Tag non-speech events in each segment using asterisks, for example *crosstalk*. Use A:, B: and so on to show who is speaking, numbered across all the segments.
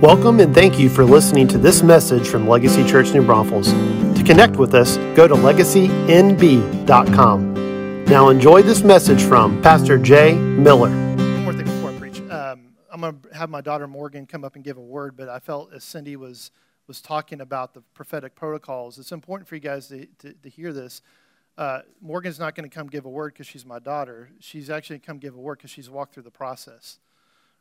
A: Welcome and thank you for listening to this message from Legacy Church New Braunfels. To connect with us, go to legacynb.com. Now enjoy this message from Pastor Jay Miller.
B: One more thing before I preach. Um, I'm going to have my daughter Morgan come up and give a word, but I felt as Cindy was was talking about the prophetic protocols, it's important for you guys to, to, to hear this. Uh, Morgan's not going to come give a word because she's my daughter. She's actually come give a word because she's walked through the process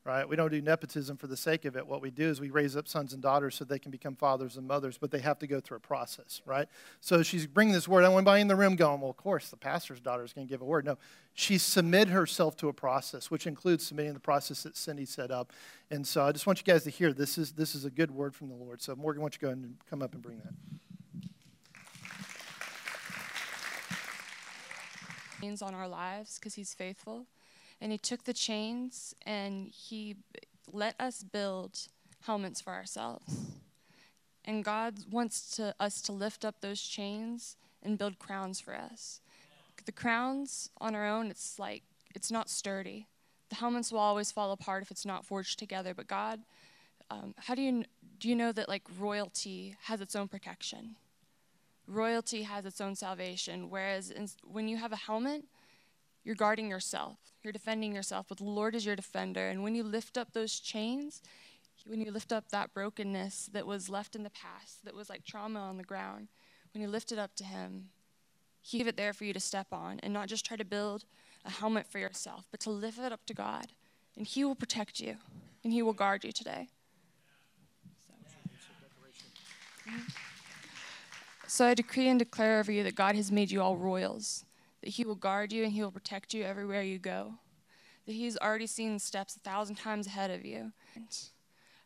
B: right? We don't do nepotism for the sake of it. What we do is we raise up sons and daughters so they can become fathers and mothers, but they have to go through a process, right? So she's bringing this word. I went by in the room going, well, of course, the pastor's daughter is going to give a word. No, she submitted herself to a process, which includes submitting the process that Cindy set up. And so I just want you guys to hear this is, this is a good word from the Lord. So Morgan, why don't you go and come up and bring that?
C: on our lives because he's faithful and he took the chains and he let us build helmets for ourselves. And God wants to, us to lift up those chains and build crowns for us. The crowns on our own, it's like, it's not sturdy. The helmets will always fall apart if it's not forged together. But God, um, how do you, do you know that like royalty has its own protection? Royalty has its own salvation. Whereas in, when you have a helmet, you're guarding yourself. You're defending yourself, but the Lord is your defender. And when you lift up those chains, when you lift up that brokenness that was left in the past, that was like trauma on the ground, when you lift it up to Him, He gave it there for you to step on and not just try to build a helmet for yourself, but to lift it up to God. And He will protect you and He will guard you today. So, so I decree and declare over you that God has made you all royals that He will guard you and He will protect you everywhere you go, that He's already seen the steps a thousand times ahead of you.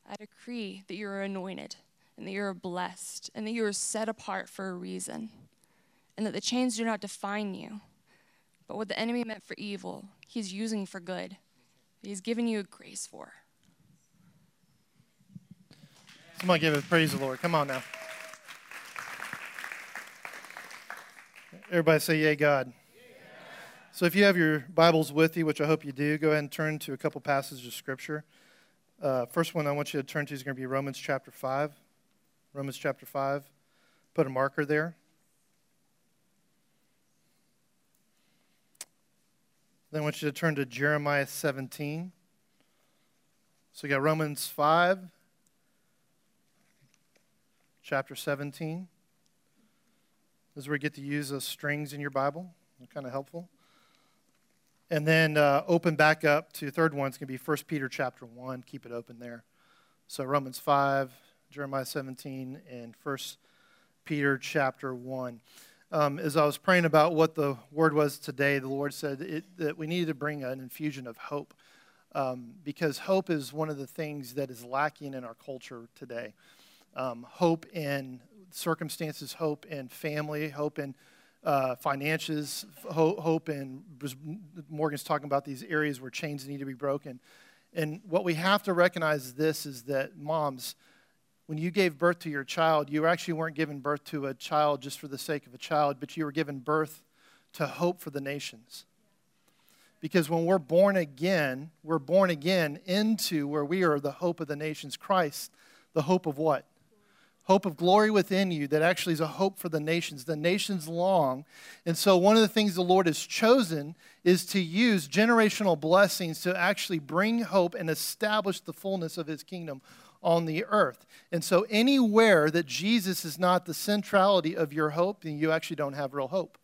C: I decree that you are anointed and that you are blessed and that you are set apart for a reason, and that the chains do not define you, but what the enemy meant for evil, He's using for good. He's given you a grace for.
B: Somebody give it praise the Lord. Come on now. Everybody say, Yay, God. So if you have your Bibles with you, which I hope you do, go ahead and turn to a couple passages of Scripture. Uh, first one I want you to turn to is going to be Romans chapter 5. Romans chapter 5. Put a marker there. Then I want you to turn to Jeremiah 17. So you got Romans 5, chapter 17. This is where you get to use those strings in your Bible. They're kind of helpful. And then uh, open back up to third one. It's going to be 1 Peter chapter 1. Keep it open there. So Romans 5, Jeremiah 17, and 1 Peter chapter 1. Um, as I was praying about what the word was today, the Lord said it, that we needed to bring an infusion of hope um, because hope is one of the things that is lacking in our culture today. Um, hope in circumstances, hope in family, hope in uh, finances, hope, hope, and Morgan's talking about these areas where chains need to be broken. And what we have to recognize is this is that moms, when you gave birth to your child, you actually weren't giving birth to a child just for the sake of a child, but you were giving birth to hope for the nations. Because when we're born again, we're born again into where we are the hope of the nations. Christ, the hope of what? Hope of glory within you that actually is a hope for the nations. The nations long. And so, one of the things the Lord has chosen is to use generational blessings to actually bring hope and establish the fullness of his kingdom on the earth. And so, anywhere that Jesus is not the centrality of your hope, then you actually don't have real hope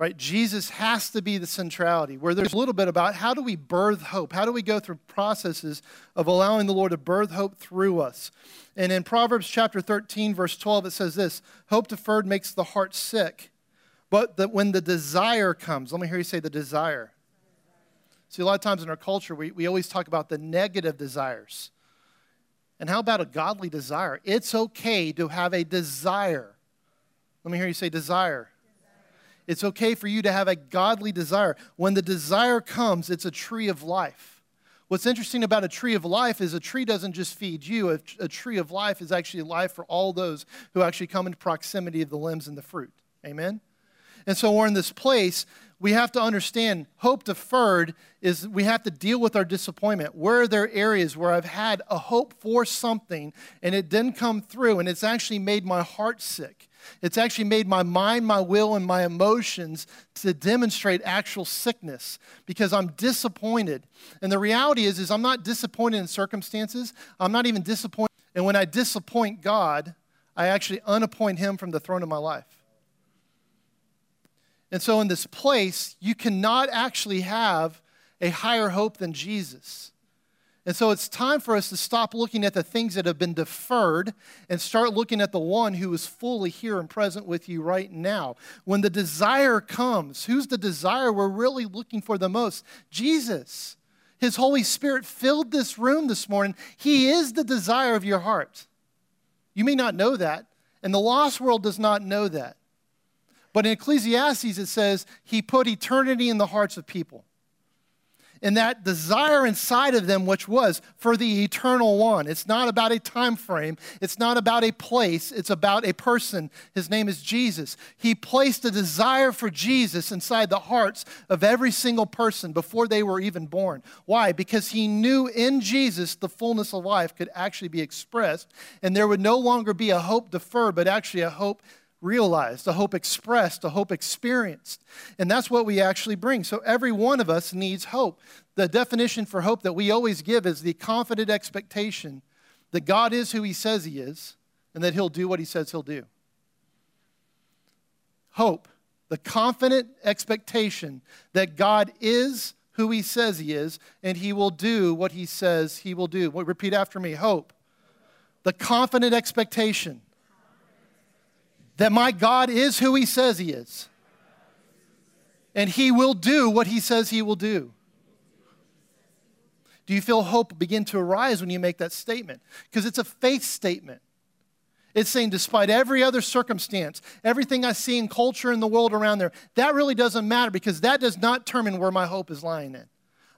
B: right? Jesus has to be the centrality, where there's a little bit about how do we birth hope? How do we go through processes of allowing the Lord to birth hope through us? And in Proverbs chapter 13, verse 12, it says this Hope deferred makes the heart sick, but that when the desire comes, let me hear you say the desire. See, a lot of times in our culture, we, we always talk about the negative desires. And how about a godly desire? It's okay to have a desire. Let me hear you say desire. It's okay for you to have a godly desire. When the desire comes, it's a tree of life. What's interesting about a tree of life is a tree doesn't just feed you, a, a tree of life is actually life for all those who actually come into proximity of the limbs and the fruit. Amen? And so we're in this place we have to understand hope deferred is we have to deal with our disappointment. Where are there areas where I've had a hope for something and it didn't come through and it's actually made my heart sick? It's actually made my mind, my will, and my emotions to demonstrate actual sickness because I'm disappointed. And the reality is, is I'm not disappointed in circumstances. I'm not even disappointed. And when I disappoint God, I actually unappoint him from the throne of my life. And so, in this place, you cannot actually have a higher hope than Jesus. And so, it's time for us to stop looking at the things that have been deferred and start looking at the one who is fully here and present with you right now. When the desire comes, who's the desire we're really looking for the most? Jesus. His Holy Spirit filled this room this morning. He is the desire of your heart. You may not know that, and the lost world does not know that. But in Ecclesiastes, it says, He put eternity in the hearts of people. And that desire inside of them, which was for the eternal one. It's not about a time frame, it's not about a place, it's about a person. His name is Jesus. He placed a desire for Jesus inside the hearts of every single person before they were even born. Why? Because he knew in Jesus the fullness of life could actually be expressed, and there would no longer be a hope deferred, but actually a hope realized, a hope expressed, a hope experienced. And that's what we actually bring. So every one of us needs hope. The definition for hope that we always give is the confident expectation that God is who he says he is and that he'll do what he says he'll do. Hope, the confident expectation that God is who he says he is and he will do what he says he will do. Repeat after me hope, the confident expectation that my God is who he says he is. And he will do what he says he will do. Do you feel hope begin to arise when you make that statement? Because it's a faith statement. It's saying, despite every other circumstance, everything I see in culture and the world around there, that really doesn't matter because that does not determine where my hope is lying in.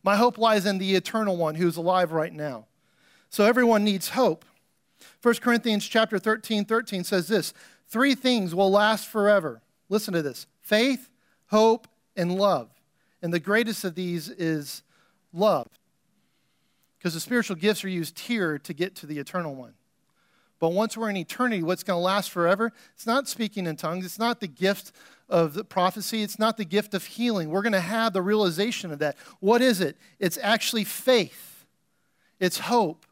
B: My hope lies in the eternal one who's alive right now. So everyone needs hope. 1 Corinthians chapter 13, 13 says this Three things will last forever. Listen to this faith, hope, and love. And the greatest of these is love. Because the spiritual gifts are used here to get to the eternal one. But once we're in eternity, what's going to last forever? It's not speaking in tongues. It's not the gift of the prophecy. It's not the gift of healing. We're going to have the realization of that. What is it? It's actually faith, it's hope,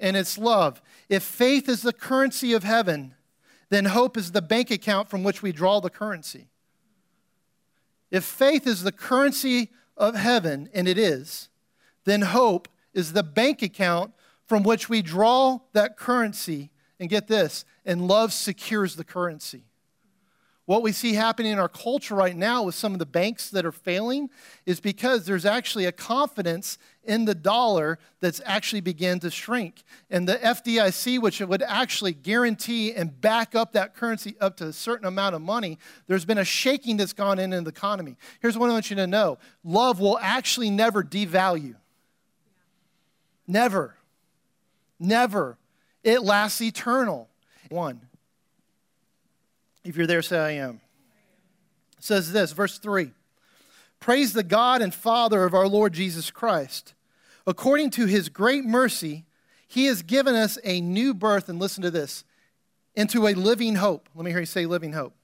B: and it's love. If faith is the currency of heaven, then hope is the bank account from which we draw the currency. If faith is the currency of heaven, and it is, then hope is the bank account from which we draw that currency. And get this, and love secures the currency. What we see happening in our culture right now with some of the banks that are failing is because there's actually a confidence in the dollar that's actually began to shrink. And the FDIC, which would actually guarantee and back up that currency up to a certain amount of money, there's been a shaking that's gone in in the economy. Here's what I want you to know love will actually never devalue. Never. Never. It lasts eternal. One. If you're there, say I am. It says this, verse 3 Praise the God and Father of our Lord Jesus Christ. According to his great mercy, he has given us a new birth, and listen to this, into a living hope. Let me hear you say living hope.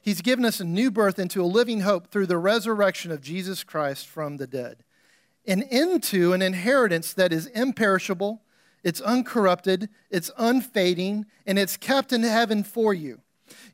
B: He's given us a new birth into a living hope through the resurrection of Jesus Christ from the dead, and into an inheritance that is imperishable, it's uncorrupted, it's unfading, and it's kept in heaven for you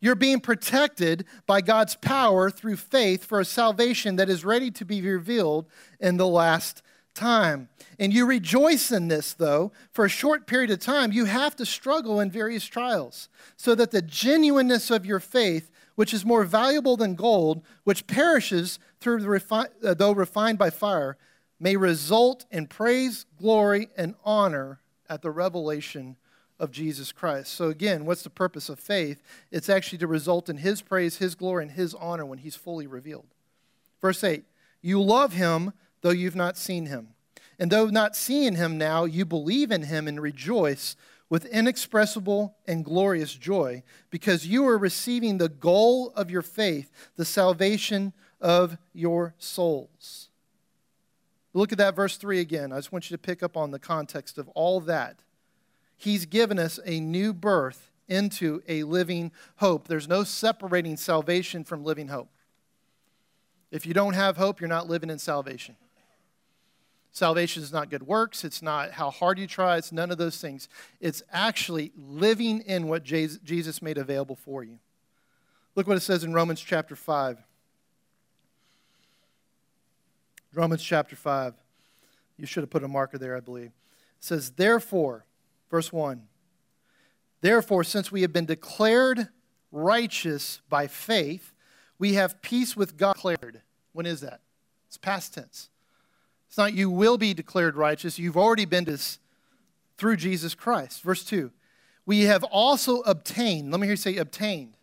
B: you're being protected by God's power through faith for a salvation that is ready to be revealed in the last time. And you rejoice in this, though, for a short period of time, you have to struggle in various trials, so that the genuineness of your faith, which is more valuable than gold, which perishes through the refi- uh, though refined by fire, may result in praise, glory, and honor at the revelation of Jesus Christ. So, again, what's the purpose of faith? It's actually to result in His praise, His glory, and His honor when He's fully revealed. Verse 8 You love Him, though you've not seen Him. And though not seeing Him now, you believe in Him and rejoice with inexpressible and glorious joy because you are receiving the goal of your faith, the salvation of your souls. Look at that verse 3 again. I just want you to pick up on the context of all that. He's given us a new birth into a living hope. There's no separating salvation from living hope. If you don't have hope, you're not living in salvation. Salvation is not good works. It's not how hard you try. It's none of those things. It's actually living in what Jesus made available for you. Look what it says in Romans chapter 5. Romans chapter 5. You should have put a marker there, I believe. It says, Therefore, verse 1 Therefore, since we have been declared righteous by faith, we have peace with God declared. When is that? It's past tense. It's not you will be declared righteous. You've already been this through Jesus Christ. Verse 2. We have also obtained. Let me hear you say obtained.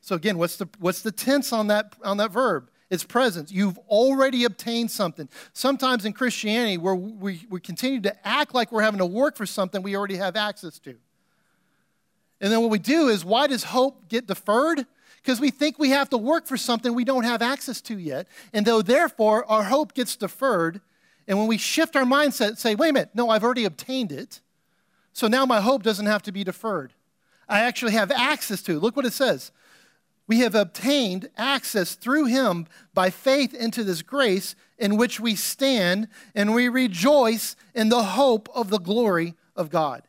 B: So again, what's the what's the tense on that on that verb? It's presence. You've already obtained something. Sometimes in Christianity, where we, we continue to act like we're having to work for something we already have access to. And then what we do is, why does hope get deferred? Because we think we have to work for something we don't have access to yet. And though, therefore, our hope gets deferred. And when we shift our mindset say, wait a minute, no, I've already obtained it. So now my hope doesn't have to be deferred. I actually have access to. Look what it says. We have obtained access through him by faith into this grace in which we stand, and we rejoice in the hope of the glory of God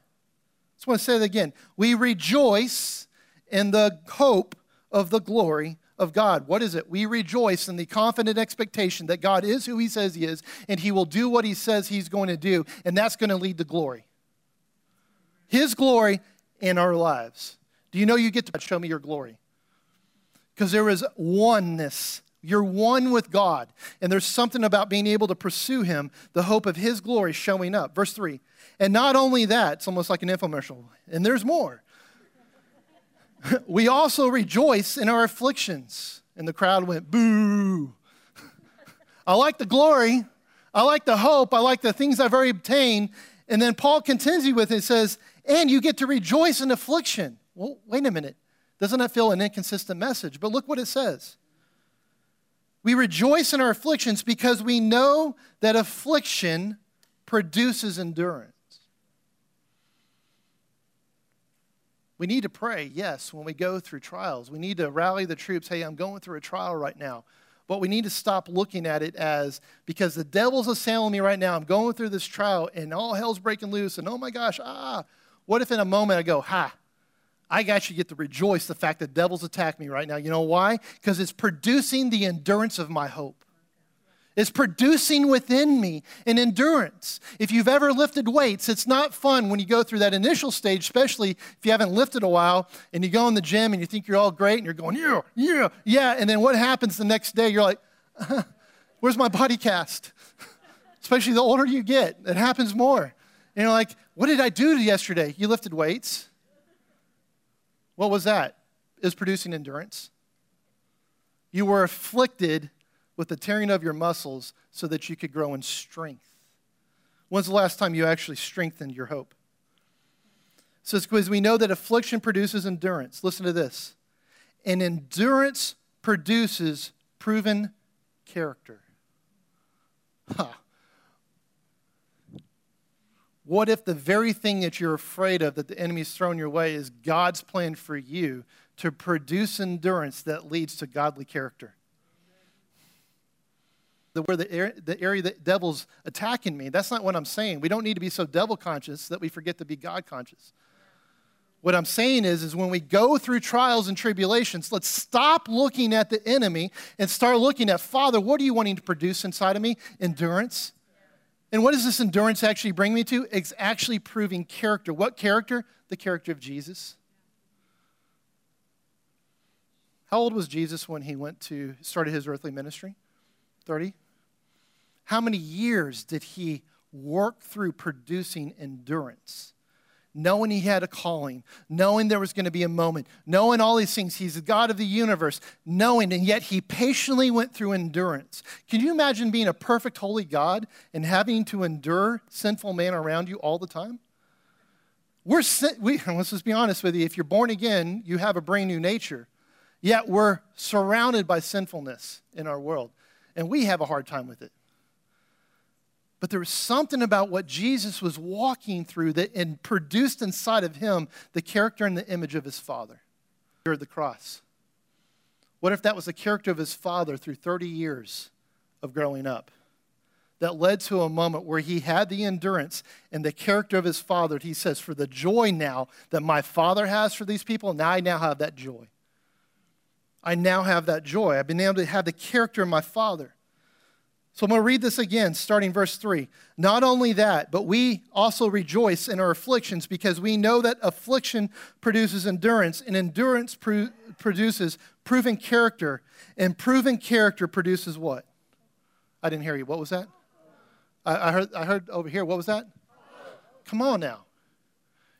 B: I just want to say that again. We rejoice in the hope of the glory of God. What is it? We rejoice in the confident expectation that God is who He says He is, and He will do what He says He's going to do, and that's going to lead to glory. His glory in our lives. Do you know you get to show me your glory? Because there is oneness. You're one with God, and there's something about being able to pursue Him, the hope of His glory showing up. Verse 3 and not only that, it's almost like an infomercial, and there's more. *laughs* we also rejoice in our afflictions. And the crowd went, boo. *laughs* I like the glory. I like the hope. I like the things I've already obtained. And then Paul continues with it, and says, and you get to rejoice in affliction. Well, wait a minute. Doesn't that feel an inconsistent message? But look what it says. We rejoice in our afflictions because we know that affliction produces endurance. We need to pray, yes, when we go through trials. We need to rally the troops. Hey, I'm going through a trial right now. But we need to stop looking at it as because the devil's assailing me right now. I'm going through this trial and all hell's breaking loose. And oh my gosh, ah. What if in a moment I go, ha, I actually get to rejoice the fact that devil's attack me right now. You know why? Because it's producing the endurance of my hope It's producing within me an endurance. If you've ever lifted weights, it's not fun when you go through that initial stage, especially if you haven't lifted a while and you go in the gym and you think you're all great and you're going, yeah, yeah, yeah. And then what happens the next day? You're like, uh-huh, where's my body cast? *laughs* especially the older you get, it happens more. And you're like, what did I do yesterday? You lifted weights. What was that? Is producing endurance. You were afflicted with the tearing of your muscles so that you could grow in strength. When's the last time you actually strengthened your hope? So because we know that affliction produces endurance. Listen to this. And endurance produces proven character. Huh. What if the very thing that you're afraid of that the enemy's thrown your way is God's plan for you to produce endurance that leads to godly character? the, where the, the area that devil's attacking me. That's not what I'm saying. We don't need to be so devil conscious that we forget to be God conscious. What I'm saying is, is when we go through trials and tribulations, let's stop looking at the enemy and start looking at, Father, what are you wanting to produce inside of me? Endurance. And what does this endurance actually bring me to? It's actually proving character. What character? The character of Jesus. How old was Jesus when he went to started his earthly ministry? 30? How many years did he work through producing endurance? Knowing he had a calling, knowing there was going to be a moment, knowing all these things. He's the God of the universe, knowing, and yet he patiently went through endurance. Can you imagine being a perfect, holy God and having to endure sinful man around you all the time? We're, we, *laughs* let's just be honest with you. If you're born again, you have a brand new nature. Yet we're surrounded by sinfulness in our world, and we have a hard time with it. But there was something about what Jesus was walking through that and produced inside of him the character and the image of his Father. Here at the cross. What if that was the character of his father through 30 years of growing up? That led to a moment where he had the endurance and the character of his father. He says, For the joy now that my father has for these people, now I now have that joy. I now have that joy. I've been able to have the character of my father. So I'm going to read this again, starting verse 3. Not only that, but we also rejoice in our afflictions because we know that affliction produces endurance, and endurance produces proven character, and proven character produces what? I didn't hear you. What was that? I, I heard, I heard over here. What was that? Come on now.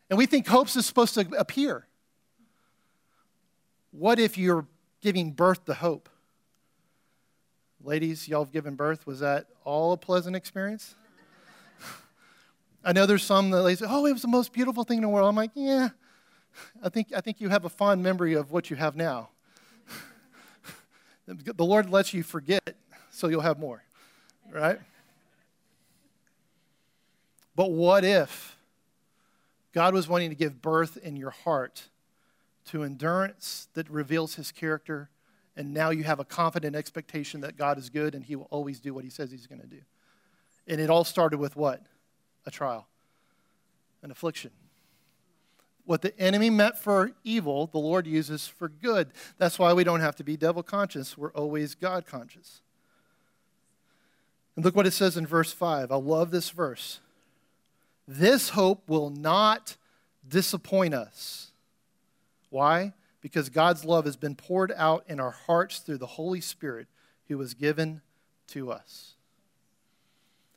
B: And we think hope is supposed to appear. What if you're giving birth to hope? Ladies, y'all have given birth. Was that all a pleasant experience? *laughs* I know there's some that they say, oh, it was the most beautiful thing in the world. I'm like, yeah, I think, I think you have a fond memory of what you have now. *laughs* the Lord lets you forget so you'll have more, right? But what if God was wanting to give birth in your heart to endurance that reveals his character, and now you have a confident expectation that God is good and he will always do what he says he's going to do? And it all started with what? A trial, an affliction. What the enemy meant for evil, the Lord uses for good. That's why we don't have to be devil conscious. We're always God conscious. And look what it says in verse 5. I love this verse. This hope will not disappoint us. Why? Because God's love has been poured out in our hearts through the Holy Spirit who was given to us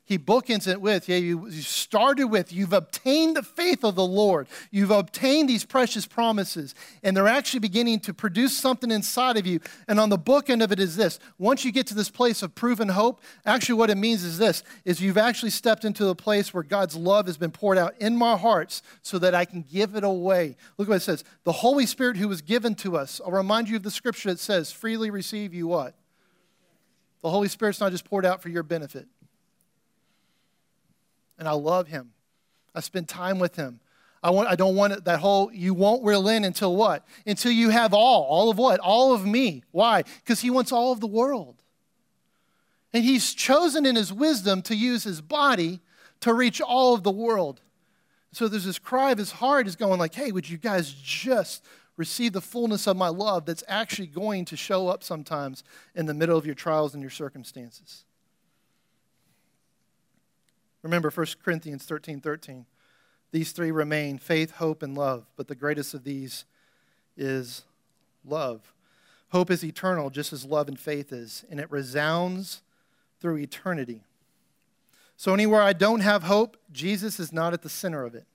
B: he bookends it with, yeah, you, you started with, you've obtained the faith of the Lord. You've obtained these precious promises, and they're actually beginning to produce something inside of you. And on the bookend of it is this once you get to this place of proven hope, actually what it means is this is you've actually stepped into a place where God's love has been poured out in my hearts so that I can give it away. Look what it says. The Holy Spirit who was given to us. I'll remind you of the scripture that says, freely receive you what? The Holy Spirit's not just poured out for your benefit and I love him. I spend time with him. I, want, I don't want that whole, you won't relent until what? Until you have all. All of what? All of me. Why? Because he wants all of the world. And he's chosen in his wisdom to use his body to reach all of the world. So there's this cry of his heart is going like, hey, would you guys just receive the fullness of my love that's actually going to show up sometimes in the middle of your trials and your circumstances? Remember 1 Corinthians 13 13. These three remain faith, hope, and love, but the greatest of these is love. Hope is eternal, just as love and faith is, and it resounds through eternity. So, anywhere I don't have hope, Jesus is not at the center of it.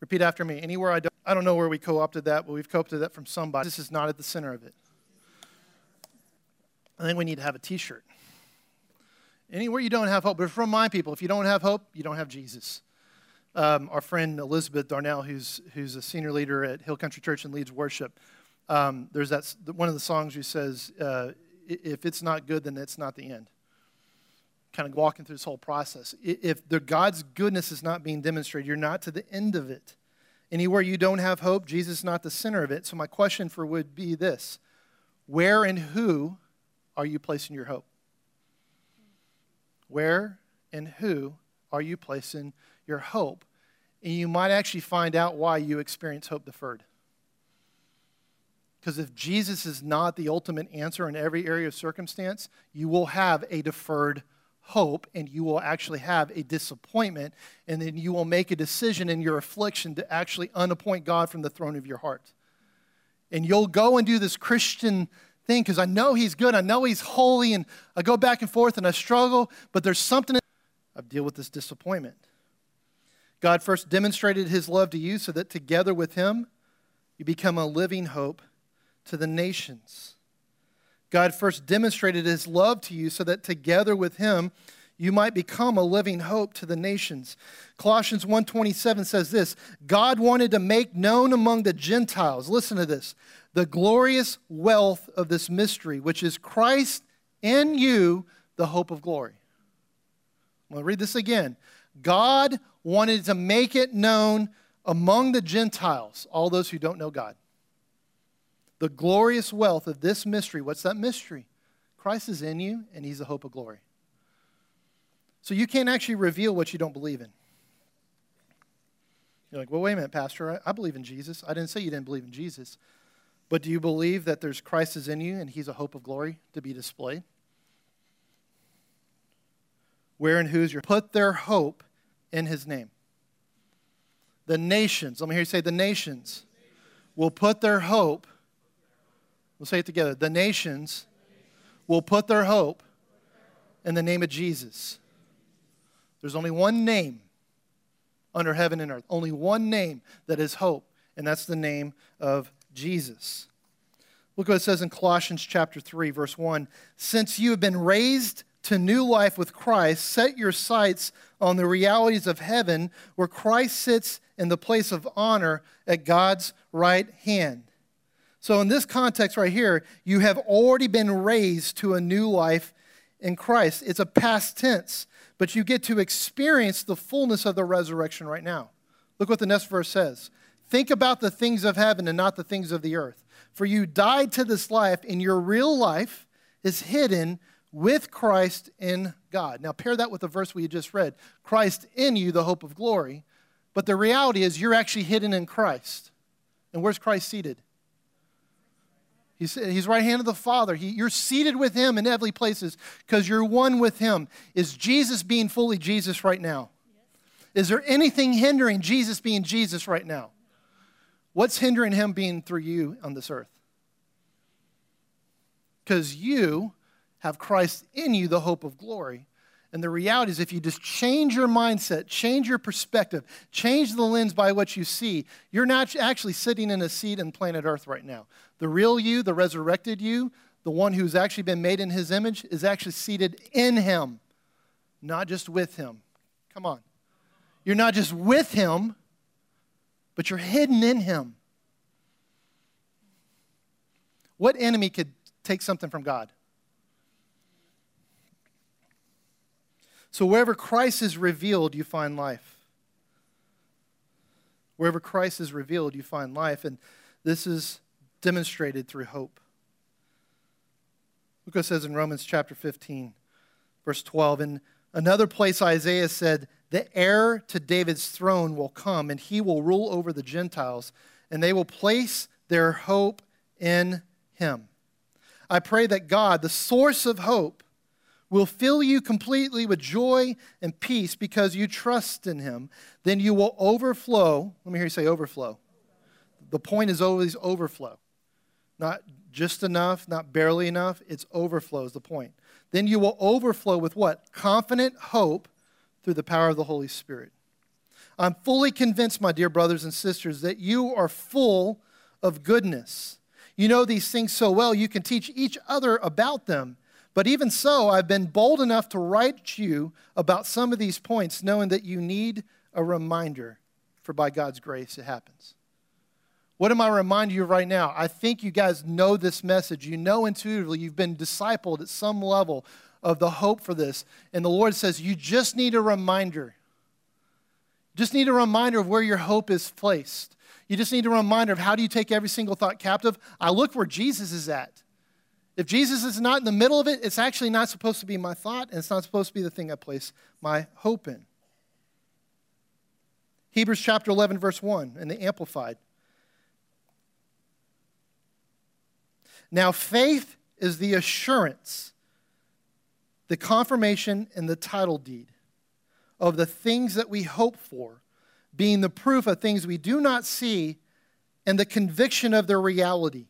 B: Repeat after me. Anywhere I don't, I don't know where we co opted that, but we've co opted that from somebody. This is not at the center of it. I think we need to have a t shirt. Anywhere you don't have hope. But from my people, if you don't have hope, you don't have Jesus. Um, our friend Elizabeth Darnell, who's, who's a senior leader at Hill Country Church and leads worship, um, there's that one of the songs who says, uh, "If it's not good, then it's not the end." Kind of walking through this whole process. If the God's goodness is not being demonstrated, you're not to the end of it. Anywhere you don't have hope, Jesus is not the center of it. So my question for would be this: Where and who are you placing your hope? Where and who are you placing your hope? And you might actually find out why you experience hope deferred. Because if Jesus is not the ultimate answer in every area of circumstance, you will have a deferred hope and you will actually have a disappointment, and then you will make a decision in your affliction to actually unappoint God from the throne of your heart. And you'll go and do this Christian thing because I know He's good, I know He's holy, and I go back and forth and I struggle, but there's something I deal with this disappointment. God first demonstrated His love to you so that together with Him, you become a living hope to the nations. God first demonstrated His love to you so that together with Him, you might become a living hope to the nations. Colossians 1:27 says this, God wanted to make known among the Gentiles, listen to this, the glorious wealth of this mystery, which is Christ in you, the hope of glory. I'm going to read this again. God wanted to make it known among the Gentiles, all those who don't know God. The glorious wealth of this mystery. What's that mystery? Christ is in you, and he's the hope of glory. So you can't actually reveal what you don't believe in. You're like, well, wait a minute, Pastor. I, I believe in Jesus. I didn't say you didn't believe in Jesus. But do you believe that there's Christ is in you and he's a hope of glory to be displayed? Where and who's your put their hope in his name. The nations, let me hear you say the nations will put their hope. We'll say it together. The nations will put their hope in the name of Jesus. There's only one name under heaven and earth, only one name that is hope, and that's the name of Jesus. Look what it says in Colossians chapter 3 verse 1, since you have been raised to new life with Christ, set your sights on the realities of heaven where Christ sits in the place of honor at God's right hand. So, in this context right here, you have already been raised to a new life in Christ. It's a past tense, but you get to experience the fullness of the resurrection right now. Look what the next verse says Think about the things of heaven and not the things of the earth. For you died to this life, and your real life is hidden with Christ in God. Now, pair that with the verse we just read Christ in you, the hope of glory. But the reality is, you're actually hidden in Christ. And where's Christ seated? He's, right hand of the Father. He, you're seated with Him in heavenly places because you're one with Him. Is Jesus being fully Jesus right now? Is there anything hindering Jesus being Jesus right now? What's hindering Him being through you on this earth? Because you have Christ in you, the hope of glory. And the reality is, if you just change your mindset, change your perspective, change the lens by what you see, you're not actually sitting in a seat in planet Earth right now. The real you, the resurrected you, the one who's actually been made in his image, is actually seated in him, not just with him. Come on. You're not just with him, but you're hidden in him. What enemy could take something from God? So wherever Christ is revealed, you find life. Wherever Christ is revealed, you find life. And this is demonstrated through hope. Look what it says in Romans chapter 15, verse 12. In another place, Isaiah said, The heir to David's throne will come, and he will rule over the Gentiles, and they will place their hope in him. I pray that God, the source of hope, will fill you completely with joy and peace because you trust in him. Then you will overflow. Let me hear you say overflow. The point is always overflow. Not just enough, not barely enough. It's overflow is the point. Then you will overflow with what? Confident hope through the power of the Holy Spirit. I'm fully convinced, my dear brothers and sisters, that you are full of goodness. You know these things so well, you can teach each other about them. But even so, I've been bold enough to write you about some of these points, knowing that you need a reminder, for by God's grace it happens. What am I reminding you right now? I think you guys know this message. You know intuitively, you've been discipled at some level of the hope for this. And the Lord says, you just need a reminder. Just need a reminder of where your hope is placed. You just need a reminder of how do you take every single thought captive? I look where Jesus is at. If Jesus is not in the middle of it, it's actually not supposed to be my thought, and it's not supposed to be the thing I place my hope in. Hebrews chapter 11, verse 1, in the Amplified. Now, faith is the assurance, the confirmation, and the title deed of the things that we hope for, being the proof of things we do not see and the conviction of their reality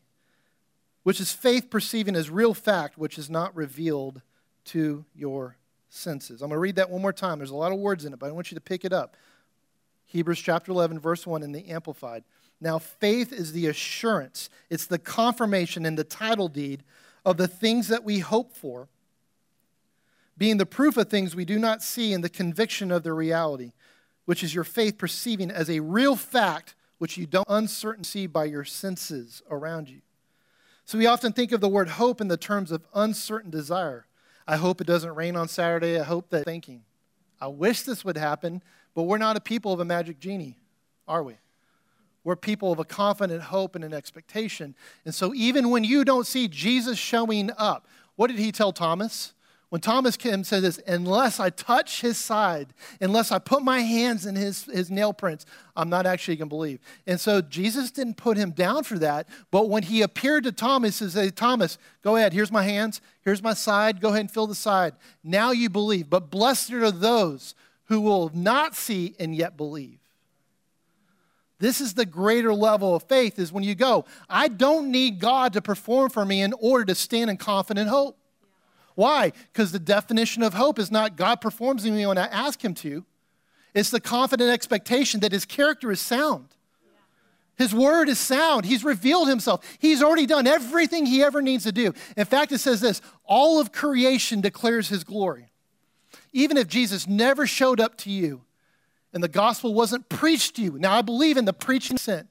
B: which is faith perceiving as real fact, which is not revealed to your senses. I'm going to read that one more time. There's a lot of words in it, but I want you to pick it up. Hebrews chapter 11, verse 1 in the Amplified. Now, faith is the assurance, it's the confirmation and the title deed of the things that we hope for, being the proof of things we do not see and the conviction of their reality, which is your faith perceiving as a real fact which you don't uncertain see by your senses around you. So we often think of the word hope in the terms of uncertain desire. I hope it doesn't rain on Saturday. I hope that thinking. I wish this would happen, but we're not a people of a magic genie, are we? We're people of a confident hope and an expectation. And so even when you don't see Jesus showing up, what did he tell Thomas? When Thomas came and said this, unless I touch his side, unless I put my hands in his, his nail prints, I'm not actually going to believe. And so Jesus didn't put him down for that. But when he appeared to Thomas, he said, Thomas, go ahead. Here's my hands. Here's my side. Go ahead and fill the side. Now you believe. But blessed are those who will not see and yet believe. This is the greater level of faith is when you go, I don't need God to perform for me in order to stand in confident hope. Why? Because the definition of hope is not God performs in me when I ask Him to. It's the confident expectation that His character is sound. His word is sound. He's revealed himself. He's already done everything he ever needs to do. In fact, it says this all of creation declares his glory. Even if Jesus never showed up to you and the gospel wasn't preached to you. Now, I believe in the preaching sent,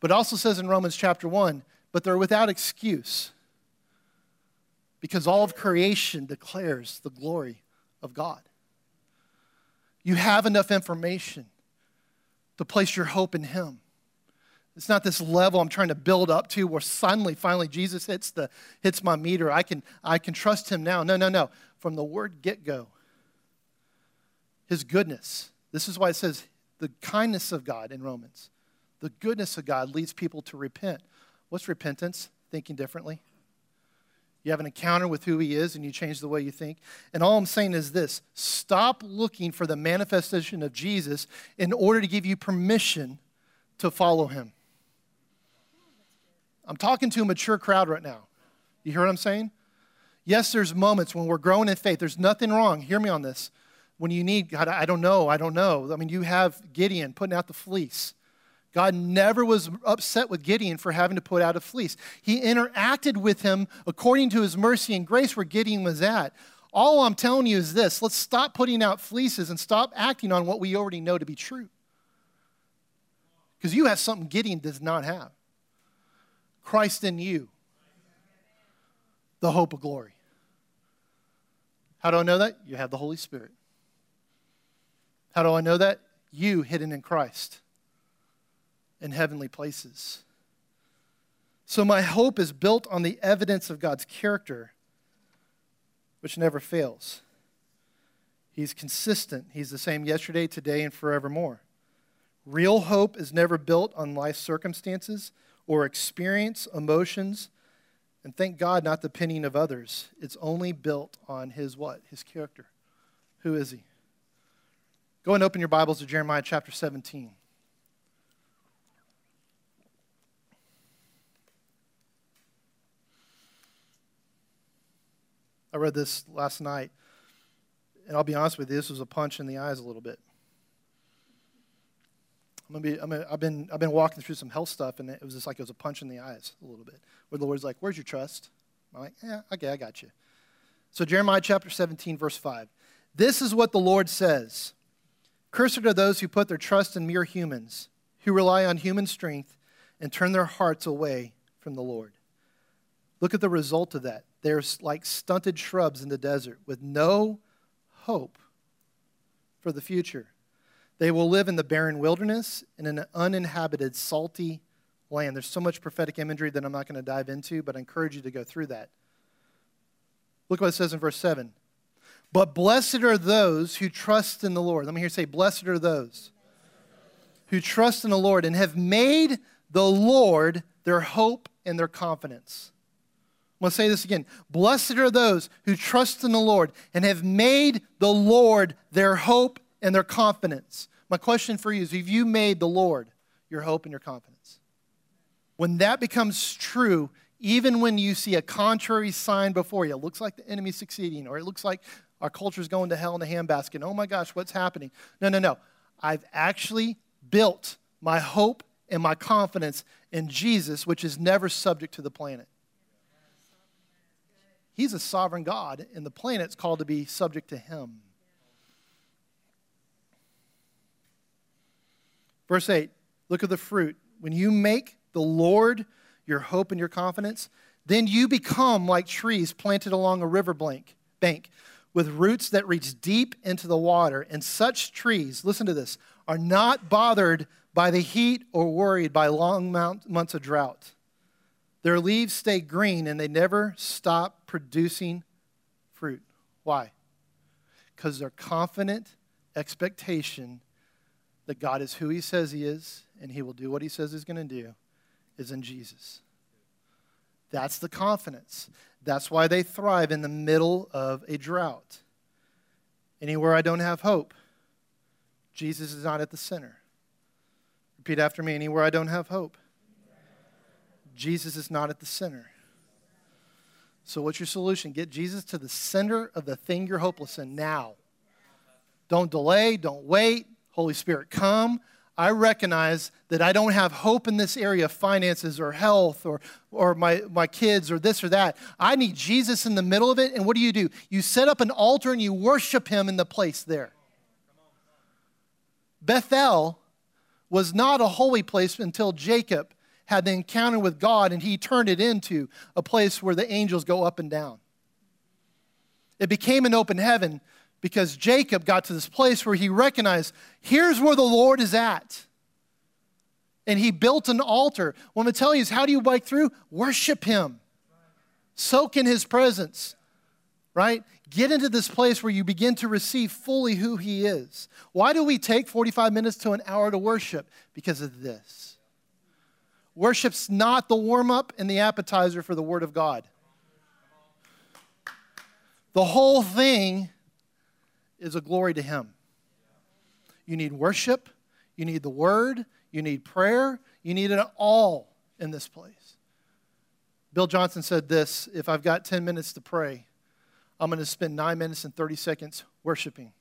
B: but also says in Romans chapter 1 but they're without excuse because all of creation declares the glory of God. You have enough information to place your hope in Him. It's not this level I'm trying to build up to where suddenly, finally, Jesus hits, the, hits my meter. I can, I can trust Him now. No, no, no. From the word get go, His goodness. This is why it says the kindness of God in Romans. The goodness of God leads people to repent. What's repentance? Thinking differently. You have an encounter with who He is and you change the way you think. And all I'm saying is this stop looking for the manifestation of Jesus in order to give you permission to follow Him. I'm talking to a mature crowd right now. You hear what I'm saying? Yes, there's moments when we're growing in faith. There's nothing wrong. Hear me on this. When you need, God, I don't know, I don't know. I mean, you have Gideon putting out the fleece. God never was upset with Gideon for having to put out a fleece. He interacted with him according to his mercy and grace where Gideon was at. All I'm telling you is this let's stop putting out fleeces and stop acting on what we already know to be true. Because you have something Gideon does not have Christ in you, the hope of glory. How do I know that? You have the Holy Spirit. How do I know that? You hidden in Christ in heavenly places. So my hope is built on the evidence of God's character, which never fails. He's consistent. He's the same yesterday, today, and forevermore. Real hope is never built on life circumstances or experience, emotions, and thank God, not the opinion of others. It's only built on his what? His character. Who is he? Go and open your Bibles to Jeremiah chapter 17. I read this last night, and I'll be honest with you, this was a punch in the eyes a little bit. I'm gonna be, I'm gonna, I've, been, I've been walking through some health stuff, and it was just like it was a punch in the eyes a little bit. Where the Lord's like, Where's your trust? I'm like, Yeah, okay, I got you. So, Jeremiah chapter 17, verse 5. This is what the Lord says Cursed are those who put their trust in mere humans, who rely on human strength and turn their hearts away from the Lord. Look at the result of that. They're like stunted shrubs in the desert with no hope for the future. They will live in the barren wilderness in an uninhabited, salty land. There's so much prophetic imagery that I'm not going to dive into, but I encourage you to go through that. Look what it says in verse 7. But blessed are those who trust in the Lord. Let me hear say, Blessed are those who trust in the Lord and have made the Lord their hope and their confidence. I'm going to say this again. Blessed are those who trust in the Lord and have made the Lord their hope and their confidence. My question for you is Have you made the Lord your hope and your confidence? When that becomes true, even when you see a contrary sign before you, it looks like the enemy's succeeding, or it looks like our culture's going to hell in a handbasket. Oh my gosh, what's happening? No, no, no. I've actually built my hope and my confidence in Jesus, which is never subject to the planet. He's a sovereign God, and the planet's called to be subject to him. Verse 8 look at the fruit. When you make the Lord your hope and your confidence, Then you become like trees planted along a river bank, bank with roots that reach deep into the water. And such trees, listen to this, are not bothered by the heat or worried by long months of drought. Their leaves stay green and they never stop producing fruit. Why? Because their confident expectation that God is who He says He is and He will do what He says He's going to do is in Jesus. That's the confidence. That's why they thrive in the middle of a drought. Anywhere I don't have hope, Jesus is not at the center. Repeat after me anywhere I don't have hope, Jesus is not at the center. So, what's your solution? Get Jesus to the center of the thing you're hopeless in now. Don't delay, don't wait. Holy Spirit, come. I recognize that I don't have hope in this area of finances or health or, or my, my kids or this or that. I need Jesus in the middle of it. And what do you do? You set up an altar and you worship him in the place there. Bethel was not a holy place until Jacob had the encounter with God and he turned it into a place where the angels go up and down. It became an open heaven because Jacob got to this place where he recognized here's where the Lord is at. And he built an altar. What I'm going to tell you is how do you break through? Worship him, soak in his presence, right? Get into this place where you begin to receive fully who he is. Why do we take 45 minutes to an hour to worship? Because of this. Worship's not the warm up and the appetizer for the Word of God. The whole thing is a glory to Him. You need worship, you need the Word, you need prayer, you need it all in this place. Bill Johnson said this if I've got 10 minutes to pray, I'm going to spend 9 minutes and 30 seconds worshiping.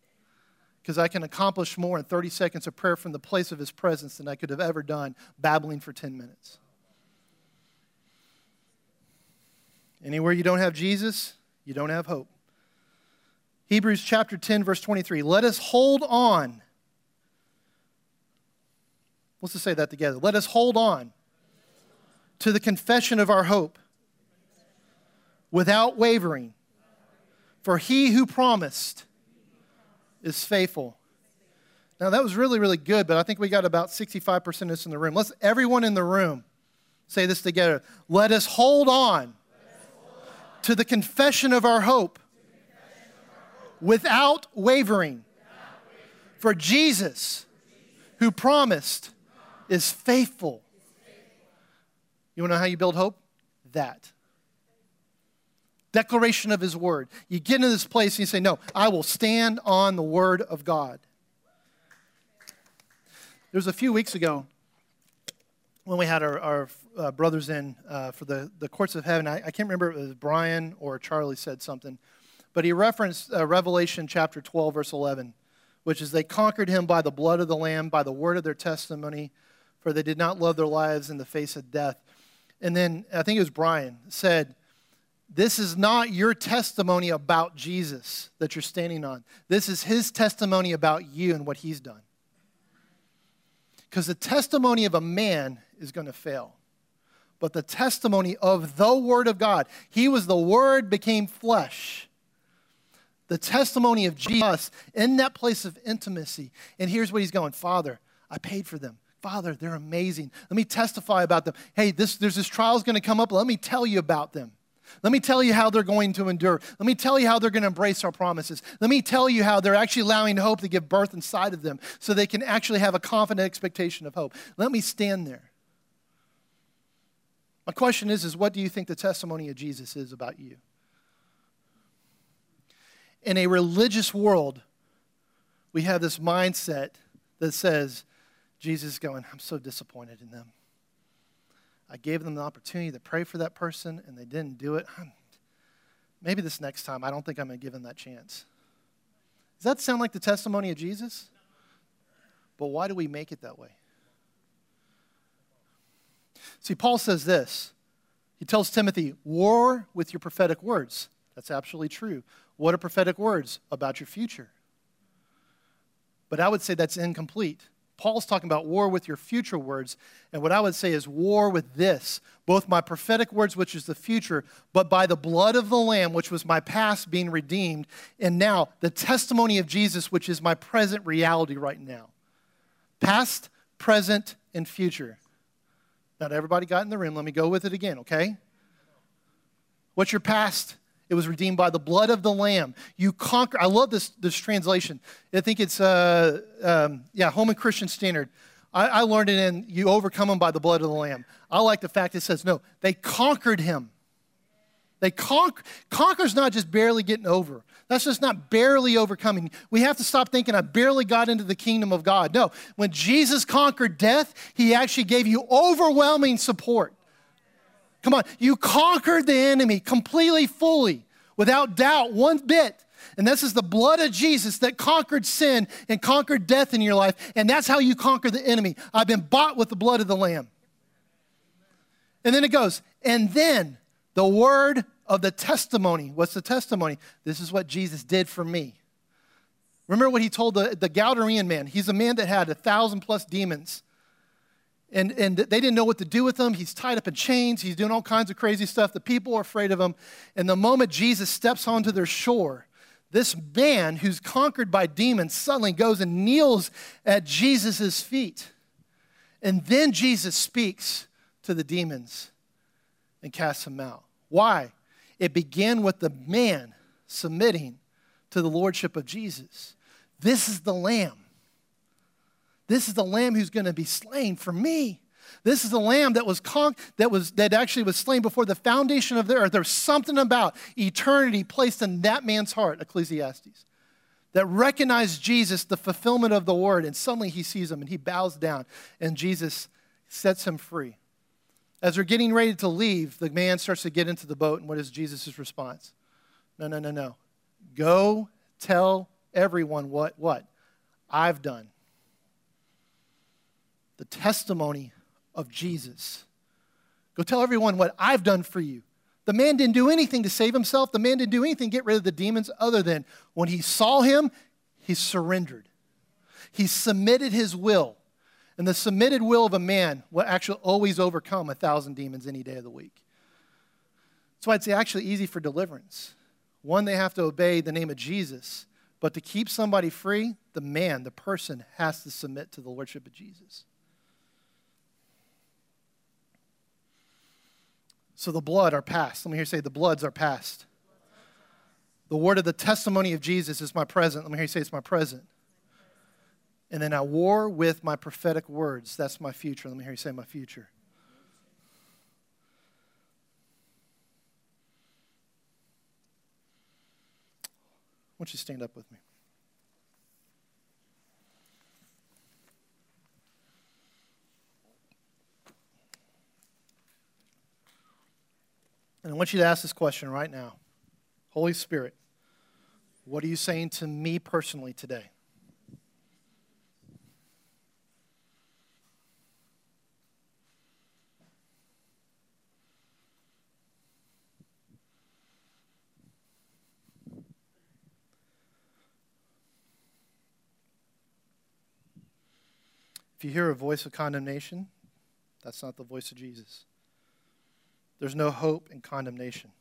B: Because I can accomplish more in 30 seconds of prayer from the place of His presence than I could have ever done babbling for 10 minutes. Anywhere you don't have Jesus, you don't have hope. Hebrews chapter 10, verse 23. Let us hold on. Let's just say that together. Let us hold on to the confession of our hope without wavering. For he who promised is faithful. Now, that was really, really good, but I think we got about 65% of this in the room. Let's, everyone in the room, say this together. Let us hold on, to the confession of our hope without wavering. For Jesus, who promised, is faithful. You want to know how you build hope? That. Declaration of his word. You get into this place and you say, No, I will stand on the word of God. There was a few weeks ago when we had our, our uh, brothers in uh, for the, the courts of heaven. I, I can't remember if it was Brian or Charlie said something but he referenced uh, Revelation chapter 12, verse 11, which is they conquered him by the blood of the Lamb, by the word of their testimony, for they did not love their lives in the face of death. And then I think it was Brian said, This is not your testimony about Jesus that you're standing on. This is his testimony about you and what he's done. Because the testimony of a man is going to fail. But the testimony of the Word of God, He was the Word became flesh the testimony of Jesus in that place of intimacy. And here's what he's going Father, I paid for them. Father, they're amazing. Let me testify about them. Hey, this, there's this trial's going to come up. Let me tell you about them. Let me tell you how they're going to endure. Let me tell you how they're going to embrace our promises. Let me tell you how they're actually allowing hope to give birth inside of them so they can actually have a confident expectation of hope. Let me stand there. My question is, is what do you think the testimony of Jesus is about you? In a religious world, we have this mindset that says, Jesus is going, I'm so disappointed in them. I gave them the opportunity to pray for that person and they didn't do it. I'm, maybe this next time, I don't think I'm going to give them that chance. Does that sound like the testimony of Jesus? But why do we make it that way? See, Paul says this. He tells Timothy, war with your prophetic words. That's absolutely true. What are prophetic words about your future? But I would say that's incomplete. Paul's talking about war with your future words. And what I would say is war with this, both my prophetic words, which is the future, but by the blood of the Lamb, which was my past being redeemed, and now the testimony of Jesus, which is my present reality right now. Past, present, and future. Not everybody got in the room. Let me go with it again, okay? What's your past? It was redeemed by the blood of the Lamb. You conquer. I love this, this translation. I think it's, uh, um, yeah, Holman Christian Standard. I, I learned it in you overcome them by the blood of the Lamb. I like the fact it says, no, they conquered him. They conquer. Conquer's not just barely getting over. That's just not barely overcoming. We have to stop thinking I barely got into the kingdom of God. No, when Jesus conquered death, he actually gave you overwhelming support. Come on, you conquered the enemy completely, fully, without doubt, one bit. And this is the blood of Jesus that conquered sin and conquered death in your life. And that's how you conquer the enemy. I've been bought with the blood of the Lamb. And then it goes, and then the word of the testimony. What's the testimony? This is what Jesus did for me. Remember what he told the, the Gadarean man? He's a man that had a thousand plus demons and, and they didn't know what to do with him. He's tied up in chains. He's doing all kinds of crazy stuff. The people are afraid of him. And the moment Jesus steps onto their shore, this man who's conquered by demons suddenly goes and kneels at Jesus' feet. And then Jesus speaks to the demons and casts them out. Why? It began with the man submitting to the lordship of Jesus. This is the Lamb this is the lamb who's going to be slain for me. This is the lamb that was con- that was that actually was slain before the foundation of the earth. There's something about eternity placed in that man's heart, Ecclesiastes, that recognized Jesus, the fulfillment of the word, and suddenly he sees him and he bows down, and Jesus sets him free. As they're getting ready to leave, the man starts to get into the boat, and what is Jesus' response? No, no, no, no. Go tell everyone what what I've done the testimony of Jesus. Go tell everyone what I've done for you. The man didn't do anything to save himself. The man didn't do anything to get rid of the demons other than when he saw him, he surrendered. He submitted his will. And the submitted will of a man will actually always overcome a thousand demons any day of the week. That's why it's actually easy for deliverance. One, they have to obey the name of Jesus. But to keep somebody free, the man, the person, has to submit to the lordship of Jesus. So the blood are past. Let me hear you say, the bloods are past. The word of the testimony of Jesus is my present. Let me hear you say, it's my present. And then I war with my prophetic words. That's my future. Let me hear you say, my future. I want you stand up with me. And I want you to ask this question right now Holy Spirit, what are you saying to me personally today? If you hear a voice of condemnation, that's not the voice of Jesus. There's no hope in condemnation.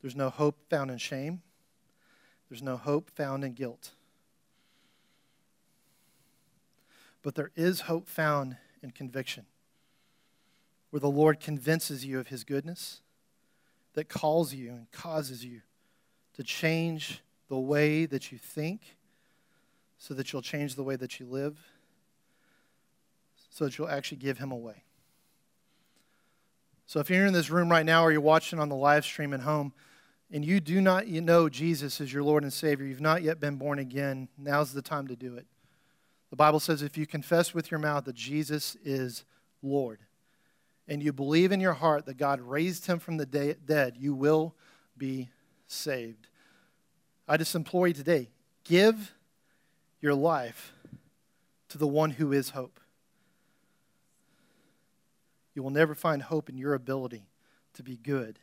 B: There's no hope found in shame. There's no hope found in guilt. But there is hope found in conviction, where the Lord convinces you of his goodness, that calls you and causes you to change the way that you think so that you'll change the way that you live, so that you'll actually give him away. So if you're in this room right now or you're watching on the live stream at home and you do not you know Jesus as your Lord and Savior, you've not yet been born again, now's the time to do it. The Bible says if you confess with your mouth that Jesus is Lord and you believe in your heart that God raised him from the dead, you will be saved. I just implore you today give your life to the one who is hope. You will never find hope in your ability to be good,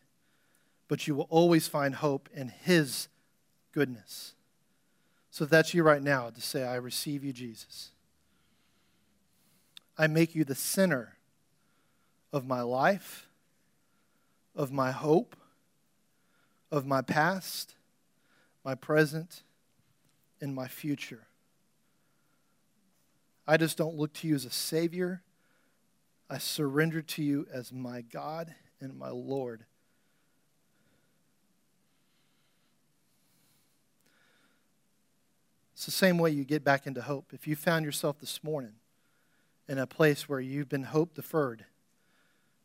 B: but you will always find hope in His goodness. So if that's you right now, to say, I receive you, Jesus. I make you the center of my life, of my hope, of my past, my present, and my future. I just don't look to you as a Savior. I surrender to you as my God and my Lord. It's the same way you get back into hope. If you found yourself this morning in a place where you've been hope deferred,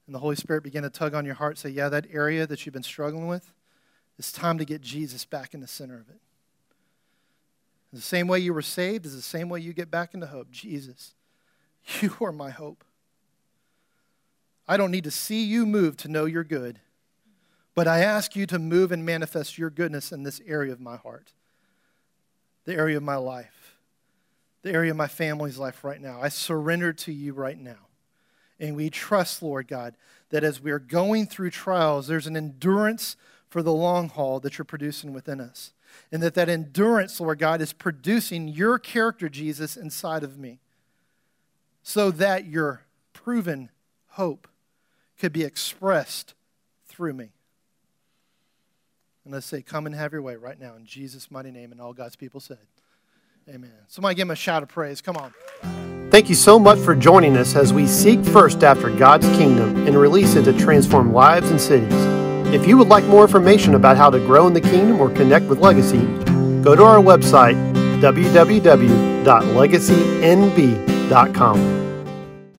B: and the Holy Spirit began to tug on your heart, say, Yeah, that area that you've been struggling with, it's time to get Jesus back in the center of it. The same way you were saved is the same way you get back into hope. Jesus, *laughs* you are my hope. I don't need to see you move to know you're good, but I ask you to move and manifest your goodness in this area of my heart, the area of my life, the area of my family's life right now. I surrender to you right now. And we trust, Lord God, that as we're going through trials, there's an endurance for the long haul that you're producing within us and that that endurance, Lord God, is producing your character, Jesus, inside of me so that your proven hope could be expressed through me. And let's say, Come and have your way right now in Jesus' mighty name. And all God's people said, Amen. Somebody give him a shout of praise. Come on.
A: Thank you so much for joining us as we seek first after God's kingdom and release it to transform lives and cities. If you would like more information about how to grow in the kingdom or connect with Legacy, go to our website, www.legacynb.com.